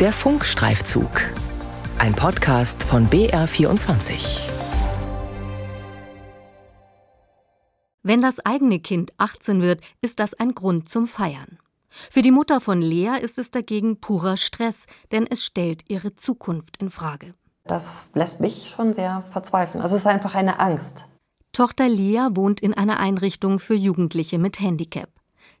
Der Funkstreifzug. Ein Podcast von BR24. Wenn das eigene Kind 18 wird, ist das ein Grund zum Feiern. Für die Mutter von Lea ist es dagegen purer Stress, denn es stellt ihre Zukunft in Frage. Das lässt mich schon sehr verzweifeln. Also es ist einfach eine Angst. Tochter Lea wohnt in einer Einrichtung für Jugendliche mit Handicap.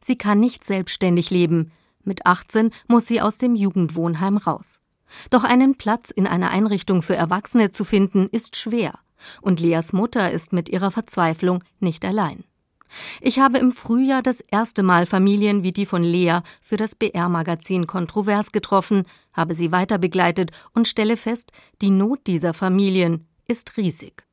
Sie kann nicht selbstständig leben. Mit 18 muss sie aus dem Jugendwohnheim raus. Doch einen Platz in einer Einrichtung für Erwachsene zu finden, ist schwer. Und Leas Mutter ist mit ihrer Verzweiflung nicht allein. Ich habe im Frühjahr das erste Mal Familien wie die von Lea für das BR-Magazin kontrovers getroffen, habe sie weiter begleitet und stelle fest, die Not dieser Familien ist riesig.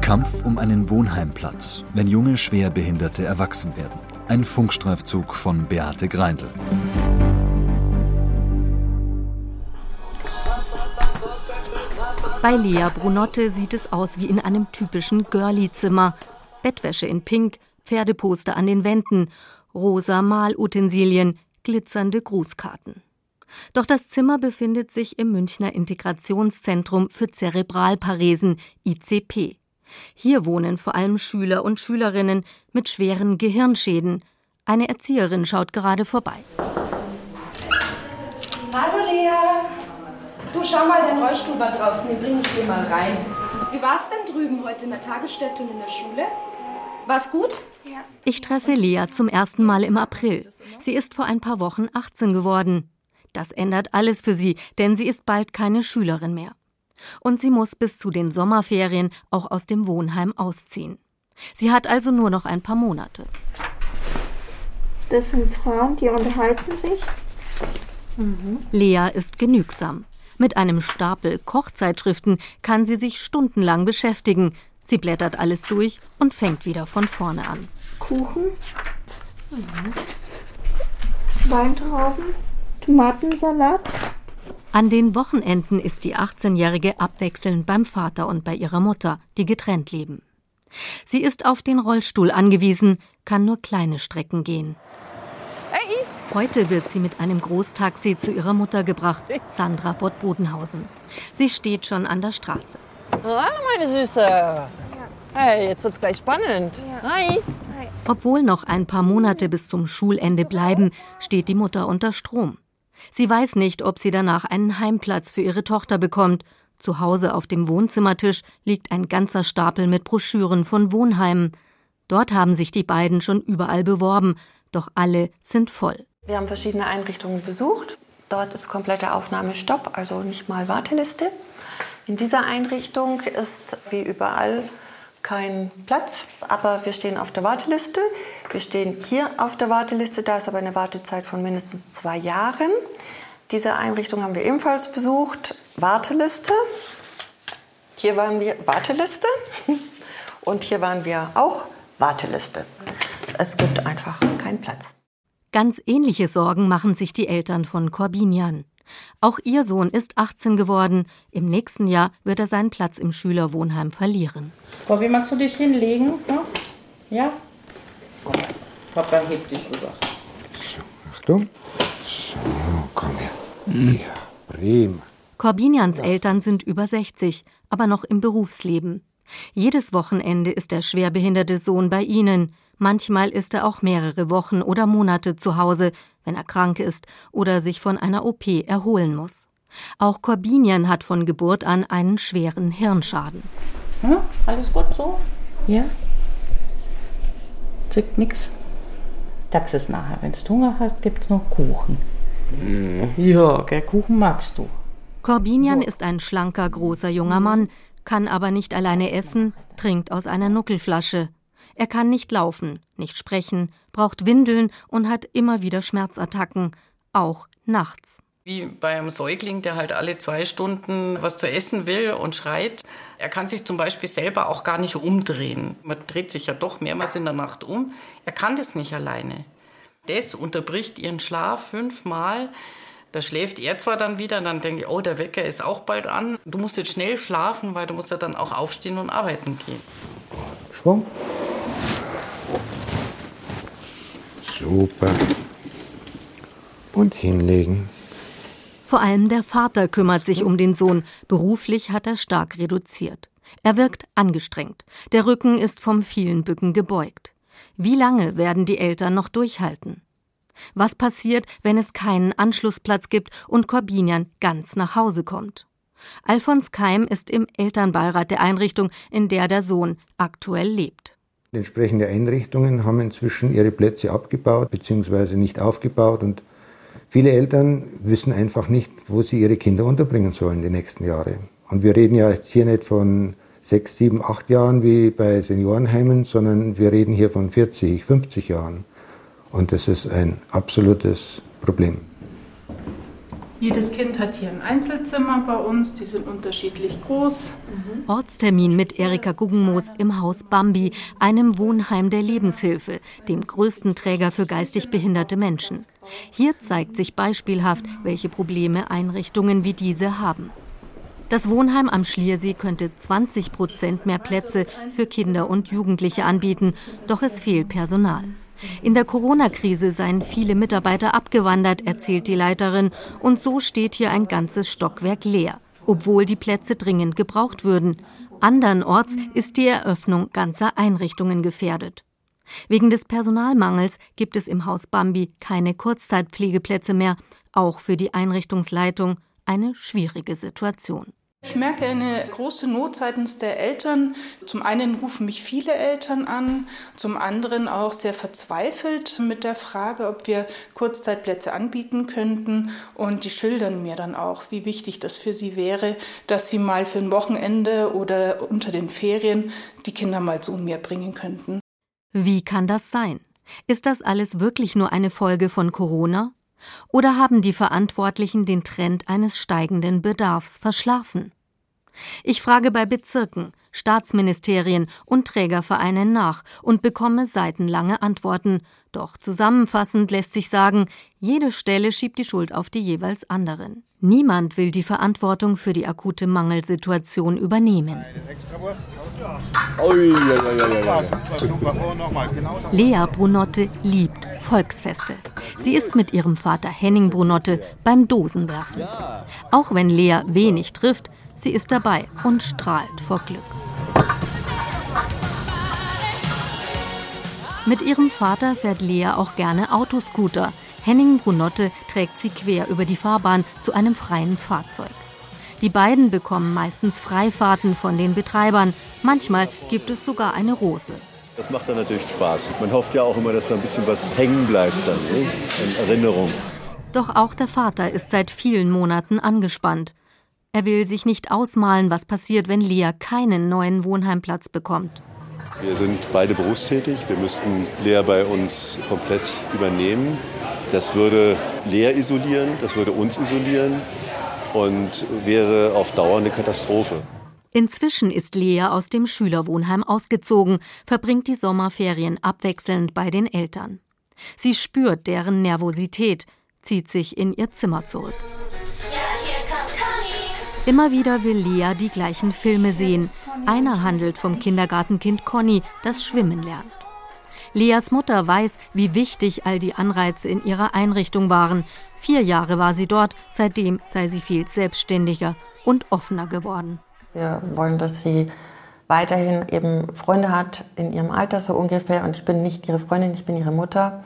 Kampf um einen Wohnheimplatz, wenn junge Schwerbehinderte erwachsen werden. Ein Funkstreifzug von Beate Greindl. Bei Lea Brunotte sieht es aus wie in einem typischen Girlie-Zimmer. Bettwäsche in Pink, Pferdeposter an den Wänden, rosa Malutensilien, glitzernde Grußkarten. Doch das Zimmer befindet sich im Münchner Integrationszentrum für Zerebralparesen ICP. Hier wohnen vor allem Schüler und Schülerinnen mit schweren Gehirnschäden. Eine Erzieherin schaut gerade vorbei. Hallo Lea. Du schau mal, dein Rollstuhl war draußen, den bring ich dir mal rein. Wie war's denn drüben heute in der Tagesstätte und in der Schule? War's gut? Ja. Ich treffe Lea zum ersten Mal im April. Sie ist vor ein paar Wochen 18 geworden. Das ändert alles für sie, denn sie ist bald keine Schülerin mehr. Und sie muss bis zu den Sommerferien auch aus dem Wohnheim ausziehen. Sie hat also nur noch ein paar Monate. Das sind Frauen, die unterhalten sich. Mhm. Lea ist genügsam. Mit einem Stapel Kochzeitschriften kann sie sich stundenlang beschäftigen. Sie blättert alles durch und fängt wieder von vorne an. Kuchen, mhm. Weintrauben, Tomatensalat. An den Wochenenden ist die 18-Jährige abwechselnd beim Vater und bei ihrer Mutter, die getrennt leben. Sie ist auf den Rollstuhl angewiesen, kann nur kleine Strecken gehen. Hey. Heute wird sie mit einem Großtaxi zu ihrer Mutter gebracht, Sandra Bott-Bodenhausen. Sie steht schon an der Straße. Hallo, meine Süße. Hey, jetzt wird's gleich spannend. Hi. Obwohl noch ein paar Monate bis zum Schulende bleiben, steht die Mutter unter Strom. Sie weiß nicht, ob sie danach einen Heimplatz für ihre Tochter bekommt. Zu Hause auf dem Wohnzimmertisch liegt ein ganzer Stapel mit Broschüren von Wohnheimen. Dort haben sich die beiden schon überall beworben, doch alle sind voll. Wir haben verschiedene Einrichtungen besucht. Dort ist komplette Aufnahmestopp, also nicht mal Warteliste. In dieser Einrichtung ist wie überall kein Platz, aber wir stehen auf der Warteliste. Wir stehen hier auf der Warteliste, da ist aber eine Wartezeit von mindestens zwei Jahren. Diese Einrichtung haben wir ebenfalls besucht. Warteliste. Hier waren wir Warteliste und hier waren wir auch Warteliste. Es gibt einfach keinen Platz. Ganz ähnliche Sorgen machen sich die Eltern von Corbinian. Auch ihr Sohn ist 18 geworden. Im nächsten Jahr wird er seinen Platz im Schülerwohnheim verlieren. Bobby, magst du dich hinlegen? Ja? Komm, Papa hebt dich rüber. So, Achtung. So, komm her. Ja, prima. Corbinians Eltern sind über 60, aber noch im Berufsleben. Jedes Wochenende ist der schwerbehinderte Sohn bei ihnen. Manchmal ist er auch mehrere Wochen oder Monate zu Hause, wenn er krank ist oder sich von einer OP erholen muss. Auch Corbinian hat von Geburt an einen schweren Hirnschaden. Hm? Alles gut so? Ja? Drückt nix. Tax es nachher. Wenn du Hunger hast, gibt's noch Kuchen. Mhm. Ja, der Kuchen magst du. Corbinian ist ein schlanker, großer junger Mann, kann aber nicht alleine essen, trinkt aus einer Nuckelflasche. Er kann nicht laufen, nicht sprechen, braucht Windeln und hat immer wieder Schmerzattacken, auch nachts. Wie bei einem Säugling, der halt alle zwei Stunden was zu essen will und schreit. Er kann sich zum Beispiel selber auch gar nicht umdrehen. Man dreht sich ja doch mehrmals in der Nacht um. Er kann das nicht alleine. Das unterbricht ihren Schlaf fünfmal. Da schläft er zwar dann wieder, dann denke ich, oh, der Wecker ist auch bald an. Du musst jetzt schnell schlafen, weil du musst ja dann auch aufstehen und arbeiten gehen. Schwung. Super. Und hinlegen. Vor allem der Vater kümmert sich um den Sohn. Beruflich hat er stark reduziert. Er wirkt angestrengt. Der Rücken ist vom vielen Bücken gebeugt. Wie lange werden die Eltern noch durchhalten? Was passiert, wenn es keinen Anschlussplatz gibt und Corbinian ganz nach Hause kommt? Alfons Keim ist im Elternbeirat der Einrichtung, in der der Sohn aktuell lebt. Entsprechende Einrichtungen haben inzwischen ihre Plätze abgebaut bzw. nicht aufgebaut und viele Eltern wissen einfach nicht, wo sie ihre Kinder unterbringen sollen die nächsten Jahre. Und wir reden ja jetzt hier nicht von sechs, sieben, acht Jahren wie bei Seniorenheimen, sondern wir reden hier von 40, 50 Jahren. Und das ist ein absolutes Problem. Jedes Kind hat hier ein Einzelzimmer bei uns, die sind unterschiedlich groß. Ortstermin mit Erika Guggenmoos im Haus Bambi, einem Wohnheim der Lebenshilfe, dem größten Träger für geistig behinderte Menschen. Hier zeigt sich beispielhaft, welche Probleme Einrichtungen wie diese haben. Das Wohnheim am Schliersee könnte 20 Prozent mehr Plätze für Kinder und Jugendliche anbieten, doch es fehlt Personal. In der Corona-Krise seien viele Mitarbeiter abgewandert, erzählt die Leiterin, und so steht hier ein ganzes Stockwerk leer, obwohl die Plätze dringend gebraucht würden. Andernorts ist die Eröffnung ganzer Einrichtungen gefährdet. Wegen des Personalmangels gibt es im Haus Bambi keine Kurzzeitpflegeplätze mehr, auch für die Einrichtungsleitung eine schwierige Situation. Ich merke eine große Not seitens der Eltern. Zum einen rufen mich viele Eltern an, zum anderen auch sehr verzweifelt mit der Frage, ob wir Kurzzeitplätze anbieten könnten. Und die schildern mir dann auch, wie wichtig das für sie wäre, dass sie mal für ein Wochenende oder unter den Ferien die Kinder mal zu mir bringen könnten. Wie kann das sein? Ist das alles wirklich nur eine Folge von Corona? Oder haben die Verantwortlichen den Trend eines steigenden Bedarfs verschlafen? Ich frage bei Bezirken, Staatsministerien und Trägervereinen nach und bekomme seitenlange Antworten. Doch zusammenfassend lässt sich sagen, jede Stelle schiebt die Schuld auf die jeweils anderen. Niemand will die Verantwortung für die akute Mangelsituation übernehmen. Lea Brunotte liebt Volksfeste. Sie ist mit ihrem Vater Henning Brunotte beim Dosenwerfen. Auch wenn Lea wenig trifft, sie ist dabei und strahlt vor Glück. Mit ihrem Vater fährt Lea auch gerne Autoscooter. Henning Brunotte trägt sie quer über die Fahrbahn zu einem freien Fahrzeug. Die beiden bekommen meistens Freifahrten von den Betreibern. Manchmal gibt es sogar eine Rose. Das macht dann natürlich Spaß. Man hofft ja auch immer, dass da ein bisschen was hängen bleibt dann, ne? in Erinnerung. Doch auch der Vater ist seit vielen Monaten angespannt. Er will sich nicht ausmalen, was passiert, wenn Lea keinen neuen Wohnheimplatz bekommt. Wir sind beide berufstätig. Wir müssten Lea bei uns komplett übernehmen. Das würde Lea isolieren, das würde uns isolieren und wäre auf Dauer eine Katastrophe. Inzwischen ist Lea aus dem Schülerwohnheim ausgezogen, verbringt die Sommerferien abwechselnd bei den Eltern. Sie spürt deren Nervosität, zieht sich in ihr Zimmer zurück. Immer wieder will Lea die gleichen Filme sehen. Einer handelt vom Kindergartenkind Conny, das Schwimmen lernt. Leas Mutter weiß, wie wichtig all die Anreize in ihrer Einrichtung waren. Vier Jahre war sie dort, seitdem sei sie viel selbstständiger und offener geworden. Wir wollen, dass sie weiterhin eben Freunde hat in ihrem Alter so ungefähr und ich bin nicht ihre Freundin, ich bin ihre Mutter.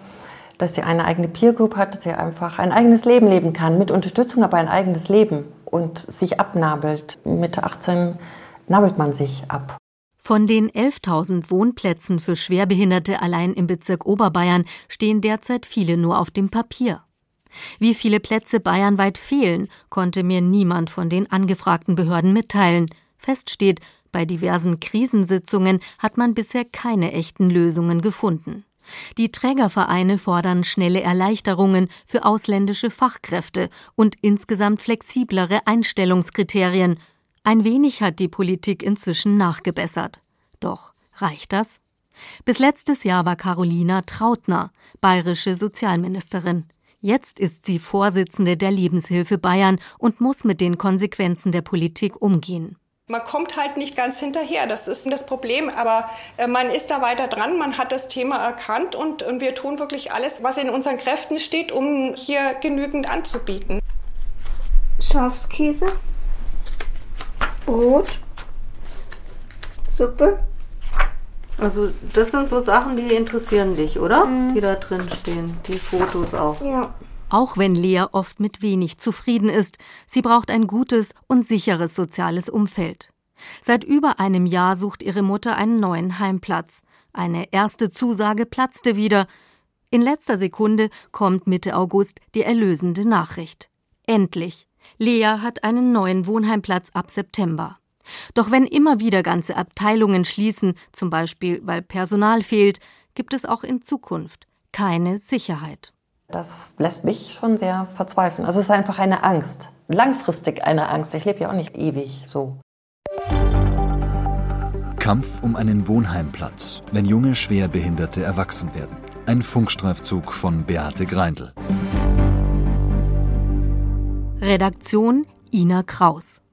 Dass sie eine eigene Peer Group hat, dass sie einfach ein eigenes Leben leben kann, mit Unterstützung aber ein eigenes Leben und sich abnabelt. Mit 18 nabelt man sich ab. Von den 11.000 Wohnplätzen für Schwerbehinderte allein im Bezirk Oberbayern stehen derzeit viele nur auf dem Papier. Wie viele Plätze bayernweit fehlen, konnte mir niemand von den angefragten Behörden mitteilen. Fest steht, bei diversen Krisensitzungen hat man bisher keine echten Lösungen gefunden. Die Trägervereine fordern schnelle Erleichterungen für ausländische Fachkräfte und insgesamt flexiblere Einstellungskriterien. Ein wenig hat die Politik inzwischen nachgebessert. Doch reicht das? Bis letztes Jahr war Carolina Trautner bayerische Sozialministerin. Jetzt ist sie Vorsitzende der Lebenshilfe Bayern und muss mit den Konsequenzen der Politik umgehen. Man kommt halt nicht ganz hinterher, das ist das Problem, aber äh, man ist da weiter dran, man hat das Thema erkannt und, und wir tun wirklich alles, was in unseren Kräften steht, um hier genügend anzubieten. Schafskäse, Brot, Suppe. Also das sind so Sachen, die interessieren dich, oder? Die da drin stehen, die Fotos auch. Ja. Auch wenn Lea oft mit wenig zufrieden ist, sie braucht ein gutes und sicheres soziales Umfeld. Seit über einem Jahr sucht ihre Mutter einen neuen Heimplatz. Eine erste Zusage platzte wieder. In letzter Sekunde kommt Mitte August die erlösende Nachricht. Endlich. Lea hat einen neuen Wohnheimplatz ab September. Doch wenn immer wieder ganze Abteilungen schließen, zum Beispiel weil Personal fehlt, gibt es auch in Zukunft keine Sicherheit. Das lässt mich schon sehr verzweifeln. Also es ist einfach eine Angst. Langfristig eine Angst. Ich lebe ja auch nicht ewig so. Kampf um einen Wohnheimplatz, wenn junge Schwerbehinderte erwachsen werden. Ein Funkstreifzug von Beate Greindl. Redaktion Ina Kraus